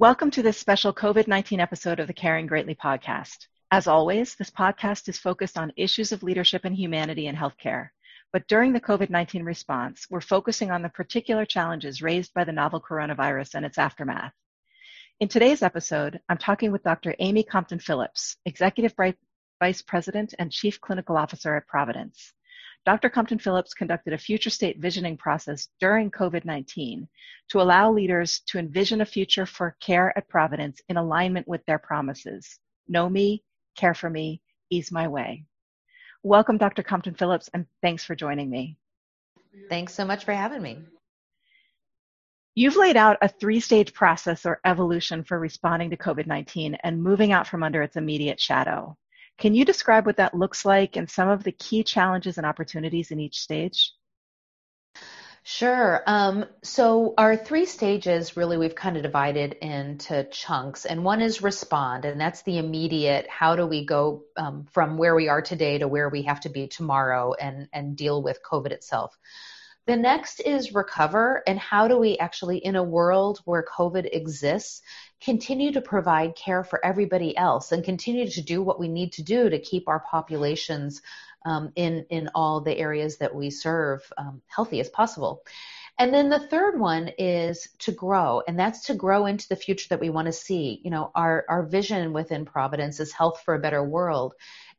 Welcome to this special COVID 19 episode of the Caring Greatly podcast. As always, this podcast is focused on issues of leadership and humanity in healthcare. But during the COVID 19 response, we're focusing on the particular challenges raised by the novel coronavirus and its aftermath. In today's episode, I'm talking with Dr. Amy Compton Phillips, Executive Vice President and Chief Clinical Officer at Providence. Dr. Compton Phillips conducted a future state visioning process during COVID 19 to allow leaders to envision a future for care at Providence in alignment with their promises Know me, care for me, ease my way. Welcome, Dr. Compton Phillips, and thanks for joining me. Thanks so much for having me. You've laid out a three stage process or evolution for responding to COVID 19 and moving out from under its immediate shadow. Can you describe what that looks like and some of the key challenges and opportunities in each stage? Sure. Um, so our three stages really we've kind of divided into chunks, and one is respond, and that's the immediate. How do we go um, from where we are today to where we have to be tomorrow, and and deal with COVID itself. The next is recover, and how do we actually, in a world where COVID exists, continue to provide care for everybody else and continue to do what we need to do to keep our populations um, in in all the areas that we serve um, healthy as possible. And then the third one is to grow, and that's to grow into the future that we want to see. You know, our our vision within Providence is health for a better world.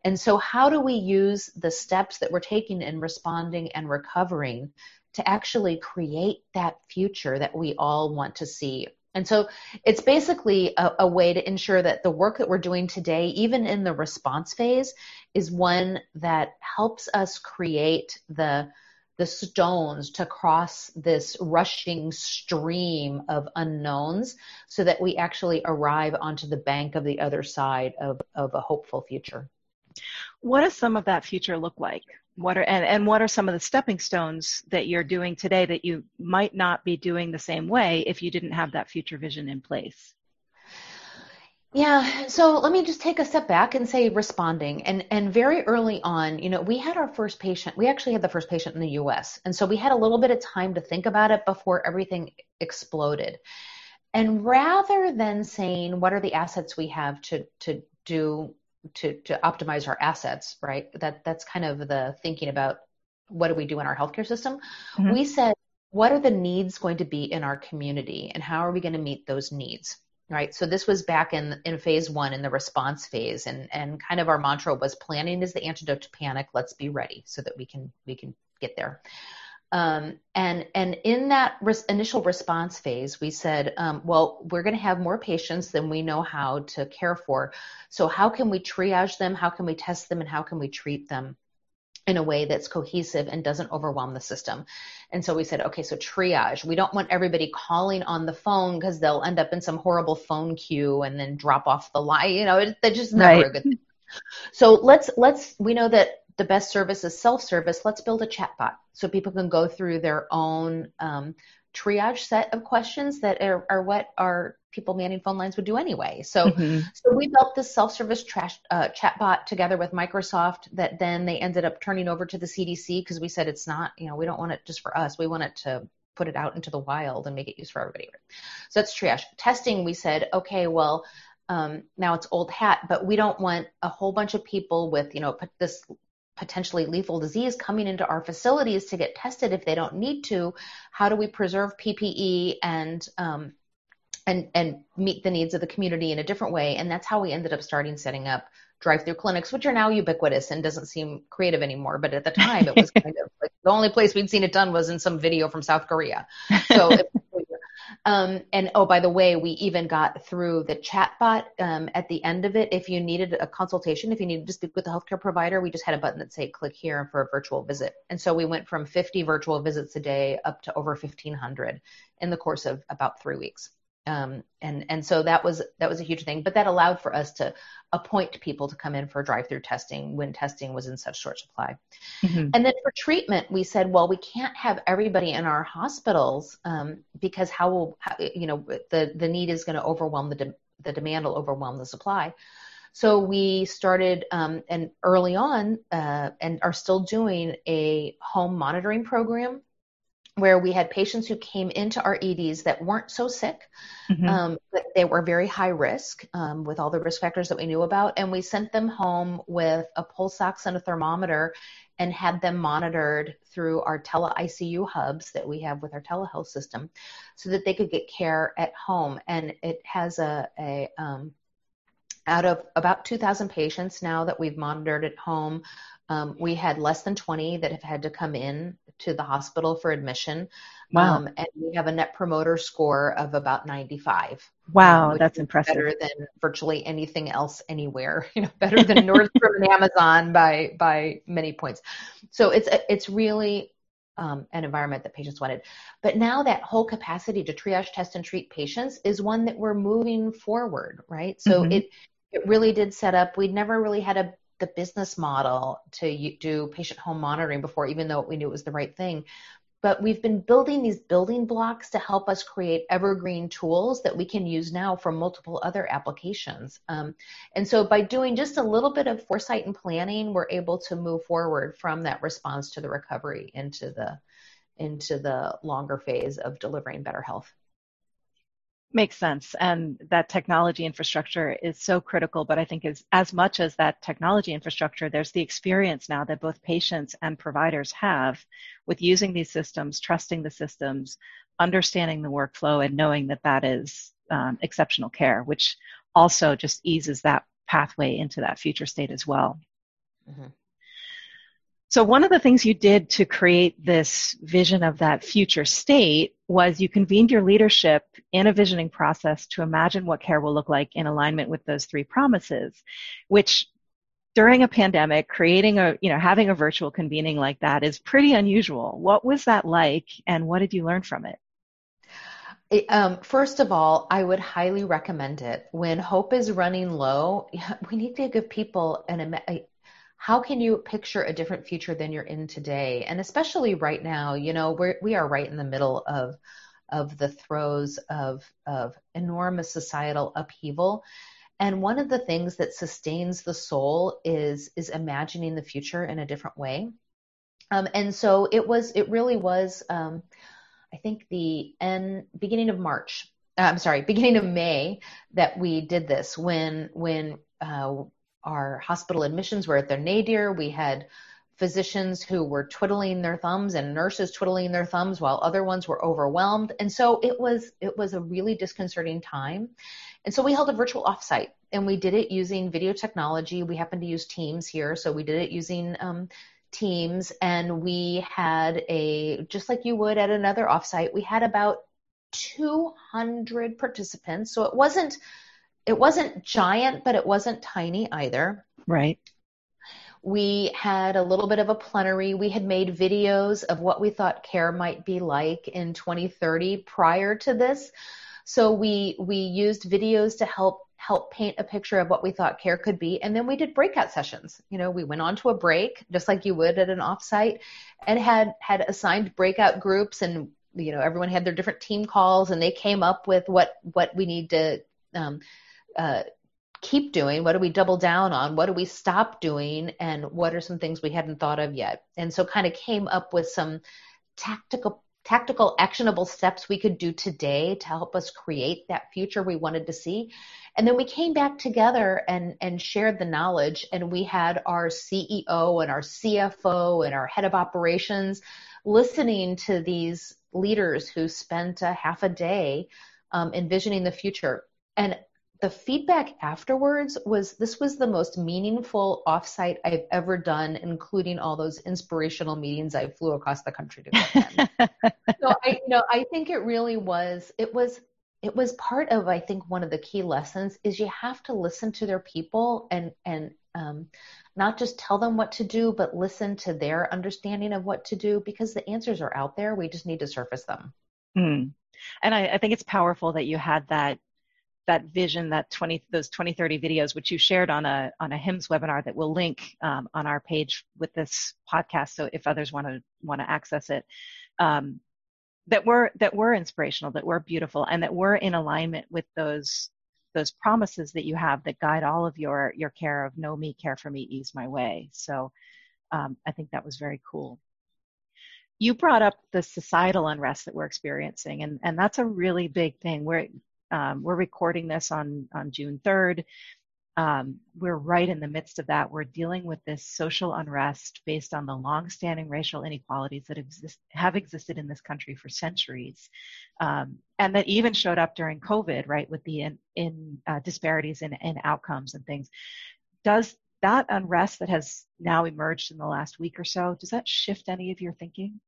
And so, how do we use the steps that we're taking in responding and recovering to actually create that future that we all want to see? And so it's basically a, a, way to ensure that the work that we're doing today, even in the response phase, is one that helps us create the the stones to cross this rushing stream of unknowns so that we actually arrive onto the bank of the other side of, of a hopeful future. What does some of that future look like? what are and, and what are some of the stepping stones that you're doing today that you might not be doing the same way if you didn't have that future vision in place yeah, so let me just take a step back and say responding. And and very early on, you know, we had our first patient. We actually had the first patient in the US. And so we had a little bit of time to think about it before everything exploded. And rather than saying what are the assets we have to to do to to optimize our assets, right? That that's kind of the thinking about what do we do in our healthcare system. Mm-hmm. We said, what are the needs going to be in our community, and how are we going to meet those needs? Right. So this was back in in phase one in the response phase, and and kind of our mantra was planning is the antidote to panic. Let's be ready so that we can we can get there. Um, and and in that res- initial response phase, we said, um, well, we're going to have more patients than we know how to care for. So how can we triage them? How can we test them? And how can we treat them? in a way that's cohesive and doesn't overwhelm the system. And so we said, okay, so triage. We don't want everybody calling on the phone because they'll end up in some horrible phone queue and then drop off the line. You know, it, that's just never right. a good thing. So let's let's we know that the best service is self-service. Let's build a chatbot so people can go through their own um, triage set of questions that are, are, what our people manning phone lines would do anyway. So, mm-hmm. so we built this self-service trash, uh, chatbot together with Microsoft that then they ended up turning over to the CDC because we said it's not, you know, we don't want it just for us. We want it to put it out into the wild and make it used for everybody. So that's triage. Testing, we said, okay, well, um, now it's old hat, but we don't want a whole bunch of people with, you know, put this potentially lethal disease coming into our facilities to get tested if they don't need to? How do we preserve PPE and um, and and meet the needs of the community in a different way? And that's how we ended up starting setting up drive-through clinics, which are now ubiquitous and doesn't seem creative anymore. But at the time, it was kind of like the only place we'd seen it done was in some video from South Korea. So it, um, and oh, by the way, we even got through the chatbot um, at the end of it. If you needed a consultation, if you needed to speak with a healthcare provider, we just had a button that said click here for a virtual visit. And so we went from 50 virtual visits a day up to over 1,500 in the course of about three weeks. Um, and and so that was that was a huge thing. But that allowed for us to appoint people to come in for drive-through testing when testing was in such short supply. Mm-hmm. And then for treatment, we said, well, we can't have everybody in our hospitals um, because how will how, you know the the need is going to overwhelm the de- the demand will overwhelm the supply. So we started um, and early on uh, and are still doing a home monitoring program where we had patients who came into our EDs that weren't so sick, mm-hmm. um, but they were very high risk um, with all the risk factors that we knew about, and we sent them home with a pulse ox and a thermometer and had them monitored through our tele ICU hubs that we have with our telehealth system so that they could get care at home. And it has a, a um, out of about 2,000 patients now that we've monitored at home, um, we had less than 20 that have had to come in to the hospital for admission. Wow. Um, and we have a net promoter score of about 95. Wow, um, that's impressive. Better than virtually anything else anywhere. You know, better than Nordstrom and Amazon by by many points. So it's it's really um, an environment that patients wanted. But now that whole capacity to triage, test, and treat patients is one that we're moving forward, right? So mm-hmm. it it really did set up. We'd never really had a the business model to do patient home monitoring before, even though we knew it was the right thing. But we've been building these building blocks to help us create evergreen tools that we can use now for multiple other applications. Um, and so by doing just a little bit of foresight and planning, we're able to move forward from that response to the recovery into the into the longer phase of delivering better health. Makes sense. And that technology infrastructure is so critical. But I think as, as much as that technology infrastructure, there's the experience now that both patients and providers have with using these systems, trusting the systems, understanding the workflow, and knowing that that is um, exceptional care, which also just eases that pathway into that future state as well. Mm-hmm. So, one of the things you did to create this vision of that future state was you convened your leadership in a visioning process to imagine what care will look like in alignment with those three promises, which during a pandemic, creating a, you know, having a virtual convening like that is pretty unusual. What was that like and what did you learn from it? Um, first of all, I would highly recommend it. When hope is running low, we need to give people an how can you picture a different future than you're in today? And especially right now, you know, we're, we are right in the middle of, of the throes of, of enormous societal upheaval. And one of the things that sustains the soul is, is imagining the future in a different way. Um, and so it was, it really was, um, I think the end, beginning of March, uh, I'm sorry, beginning of May that we did this when, when, uh, our hospital admissions were at their nadir. We had physicians who were twiddling their thumbs and nurses twiddling their thumbs while other ones were overwhelmed. And so it was it was a really disconcerting time. And so we held a virtual offsite and we did it using video technology. We happened to use Teams here, so we did it using um, Teams and we had a just like you would at another offsite, we had about 200 participants. So it wasn't it wasn't giant, but it wasn't tiny either. Right. We had a little bit of a plenary. We had made videos of what we thought care might be like in 2030 prior to this. So we we used videos to help help paint a picture of what we thought care could be and then we did breakout sessions you know we went on to a break just like you would at an offsite and had had assigned breakout groups and you know everyone had their different team calls and they came up with what what we need to um, uh, keep doing? What do we double down on? What do we stop doing? And what are some things we hadn't thought of yet? And so kind of came up with some tactical tactical actionable steps we could do today to help us create that future we wanted to see and then we came back together and and shared the knowledge and we had our CEO and our CFO and our head of operations listening to these leaders who spent a half a day um, envisioning the future and the feedback afterwards was this was the most meaningful offsite I've ever done, including all those inspirational meetings I flew across the country to attend. so I, you know, I think it really was. It was. It was part of, I think, one of the key lessons is you have to listen to their people and and um, not just tell them what to do, but listen to their understanding of what to do because the answers are out there. We just need to surface them. Mm. And I, I think it's powerful that you had that that vision, that 20, those 2030 videos, which you shared on a, on a HIMSS webinar that we'll link um, on our page with this podcast. So if others want to, want to access it, um, that were, that were inspirational, that were beautiful, and that were in alignment with those, those promises that you have that guide all of your, your care of know me, care for me, ease my way. So um, I think that was very cool you brought up the societal unrest that we're experiencing and, and that's a really big thing where Um, we're recording this on, on June 3rd. Um, we're right in the midst of that. We're dealing with this social unrest based on the long-standing racial inequalities that exist, have existed in this country for centuries, um, and that even showed up during COVID, right, with the in, in uh, disparities in, in outcomes and things. Does that unrest that has now emerged in the last week or so, does that shift any of your thinking?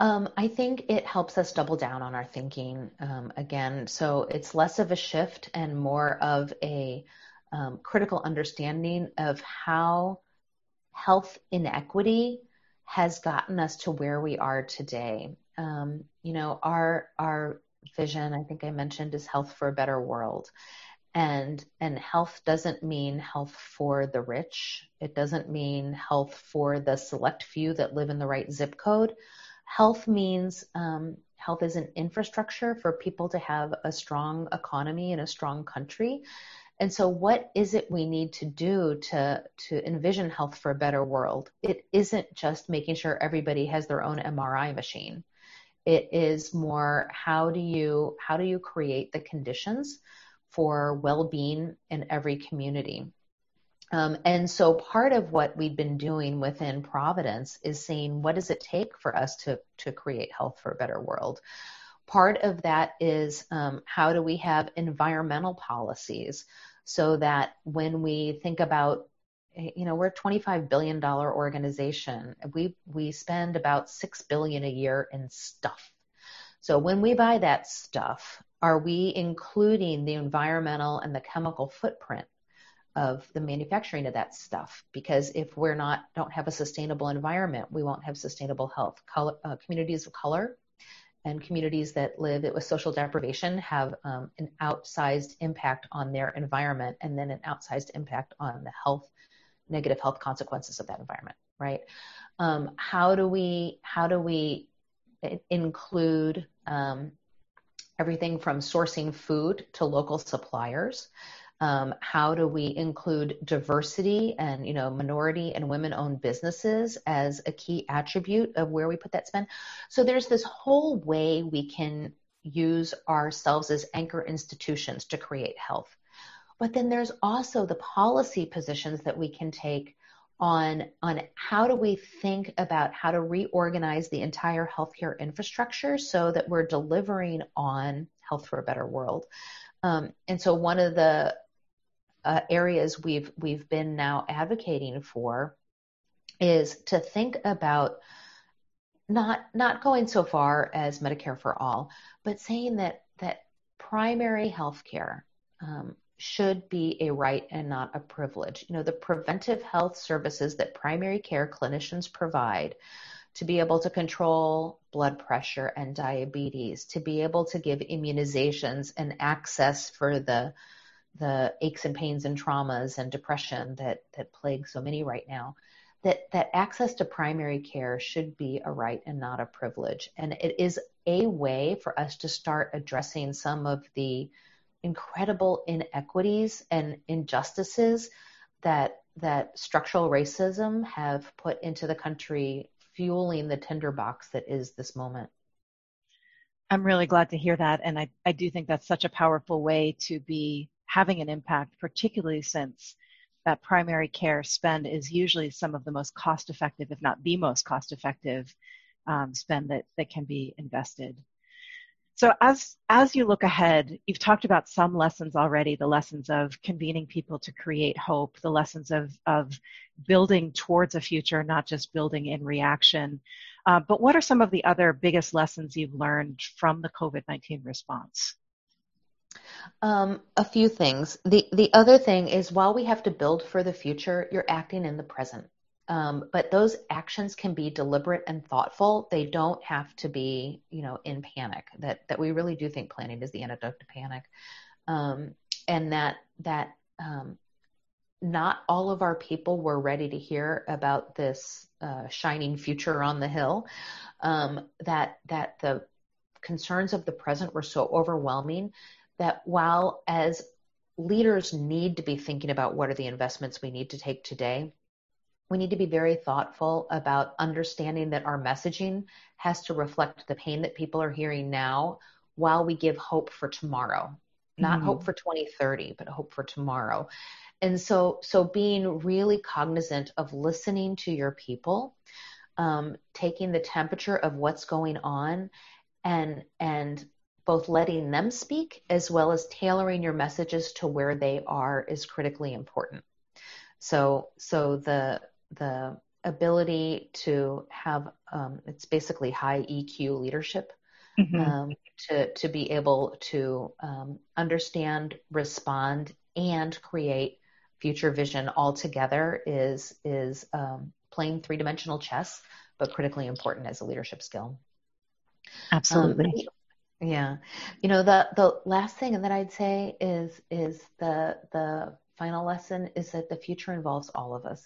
Um, I think it helps us double down on our thinking um, again. So it's less of a shift and more of a um, critical understanding of how health inequity has gotten us to where we are today. Um, you know, our our vision, I think I mentioned, is health for a better world. And and health doesn't mean health for the rich. It doesn't mean health for the select few that live in the right zip code Health means um, health is an infrastructure for people to have a strong economy and a strong country. And so, what is it we need to do to to envision health for a better world? It isn't just making sure everybody has their own MRI machine. It is more how do you how do you create the conditions for well-being in every community? Um, and so part of what we've been doing within Providence is saying, what does it take for us to, to create health for a better world? Part of that is um, how do we have environmental policies so that when we think about you know we're a 25 billion dollar organization we we spend about 6 billion a year in stuff so when we buy that stuff are we including the environmental and the chemical footprint of the manufacturing of that stuff because if we're not don't have a sustainable environment we won't have sustainable health. Color, uh, communities of color and communities that live with social deprivation have um, an outsized impact on their environment and then an outsized impact on the health negative health consequences of that environment right? Um, how do we how do we include um, everything from sourcing food to local suppliers um, how do we include diversity and you know minority and women-owned businesses as a key attribute of where we put that spend? So there's this whole way we can use ourselves as anchor institutions to create health. But then there's also the policy positions that we can take on on how do we think about how to reorganize the entire healthcare infrastructure so that we're delivering on health for a better world. Um, and so one of the uh, areas we've we've been now advocating for is to think about not not going so far as Medicare for all, but saying that that primary health care um, should be a right and not a privilege. You know, the preventive health services that primary care clinicians provide to be able to control blood pressure and diabetes, to be able to give immunizations and access for the the aches and pains and traumas and depression that that plague so many right now that that access to primary care should be a right and not a privilege and it is a way for us to start addressing some of the incredible inequities and injustices that that structural racism have put into the country fueling the tinderbox that is this moment I'm really glad to hear that. And I, I do think that's such a powerful way to be having an impact, particularly since that primary care spend is usually some of the most cost effective, if not the most cost effective um, spend that, that can be invested. So as, as you look ahead, you've talked about some lessons already, the lessons of convening people to create hope, the lessons of, of building towards a future, not just building in reaction. Uh, but what are some of the other biggest lessons you've learned from the COVID-19 response? Um, a few things. The the other thing is while we have to build for the future, you're acting in the present. Um, but those actions can be deliberate and thoughtful. They don't have to be, you know, in panic. That that we really do think planning is the antidote to panic, um, and that that um, not all of our people were ready to hear about this uh, shining future on the hill. Um, that that the concerns of the present were so overwhelming that while as leaders need to be thinking about what are the investments we need to take today, we need to be very thoughtful about understanding that our messaging has to reflect the pain that people are hearing now while we give hope for tomorrow. Not mm-hmm. hope for 2030, but hope for tomorrow. And so, so being really cognizant of listening to your people, um, taking the temperature of what's going on, and and both letting them speak as well as tailoring your messages to where they are is critically important. So, so the the ability to have um, it's basically high EQ leadership mm-hmm. um, to to be able to um, understand, respond, and create future vision all together is is um, playing three dimensional chess, but critically important as a leadership skill. Absolutely. Um, yeah, you know the the last thing that I'd say is is the the final lesson is that the future involves all of us.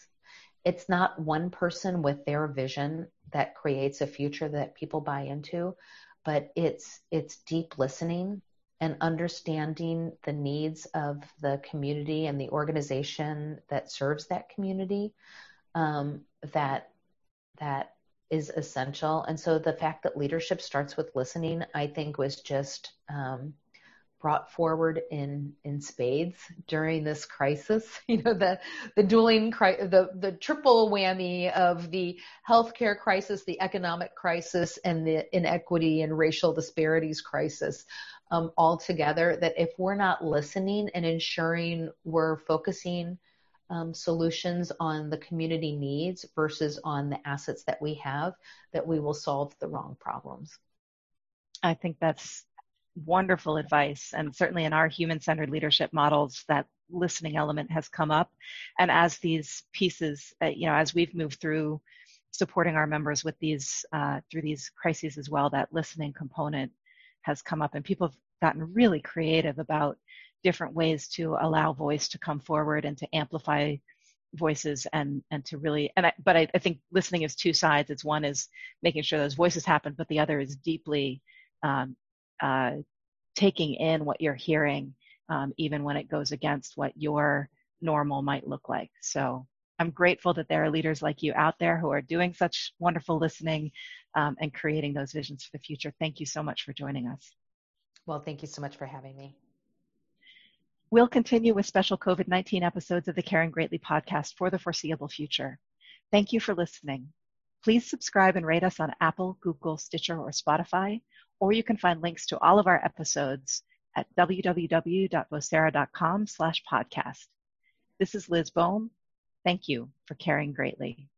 It's not one person with their vision that creates a future that people buy into, but it's it's deep listening and understanding the needs of the community and the organization that serves that community um, that that is essential. And so the fact that leadership starts with listening, I think, was just um, brought forward in in spades during this crisis. You know, the the dueling the the triple whammy of the healthcare crisis, the economic crisis, and the inequity and racial disparities crisis. Um, all together, that if we're not listening and ensuring we're focusing um, solutions on the community needs versus on the assets that we have, that we will solve the wrong problems. I think that's wonderful advice. And certainly in our human centered leadership models, that listening element has come up. And as these pieces, uh, you know, as we've moved through supporting our members with these, uh, through these crises as well, that listening component has come up and people have gotten really creative about different ways to allow voice to come forward and to amplify voices and and to really and I, but I, I think listening is two sides it's one is making sure those voices happen but the other is deeply um, uh, taking in what you're hearing, um, even when it goes against what your normal might look like. So I'm grateful that there are leaders like you out there who are doing such wonderful listening um, and creating those visions for the future. Thank you so much for joining us. Well, thank you so much for having me. We'll continue with special COVID 19 episodes of the Caring Greatly podcast for the foreseeable future. Thank you for listening. Please subscribe and rate us on Apple, Google, Stitcher, or Spotify or you can find links to all of our episodes at www.vocera.com slash podcast. This is Liz Boehm. Thank you for caring greatly.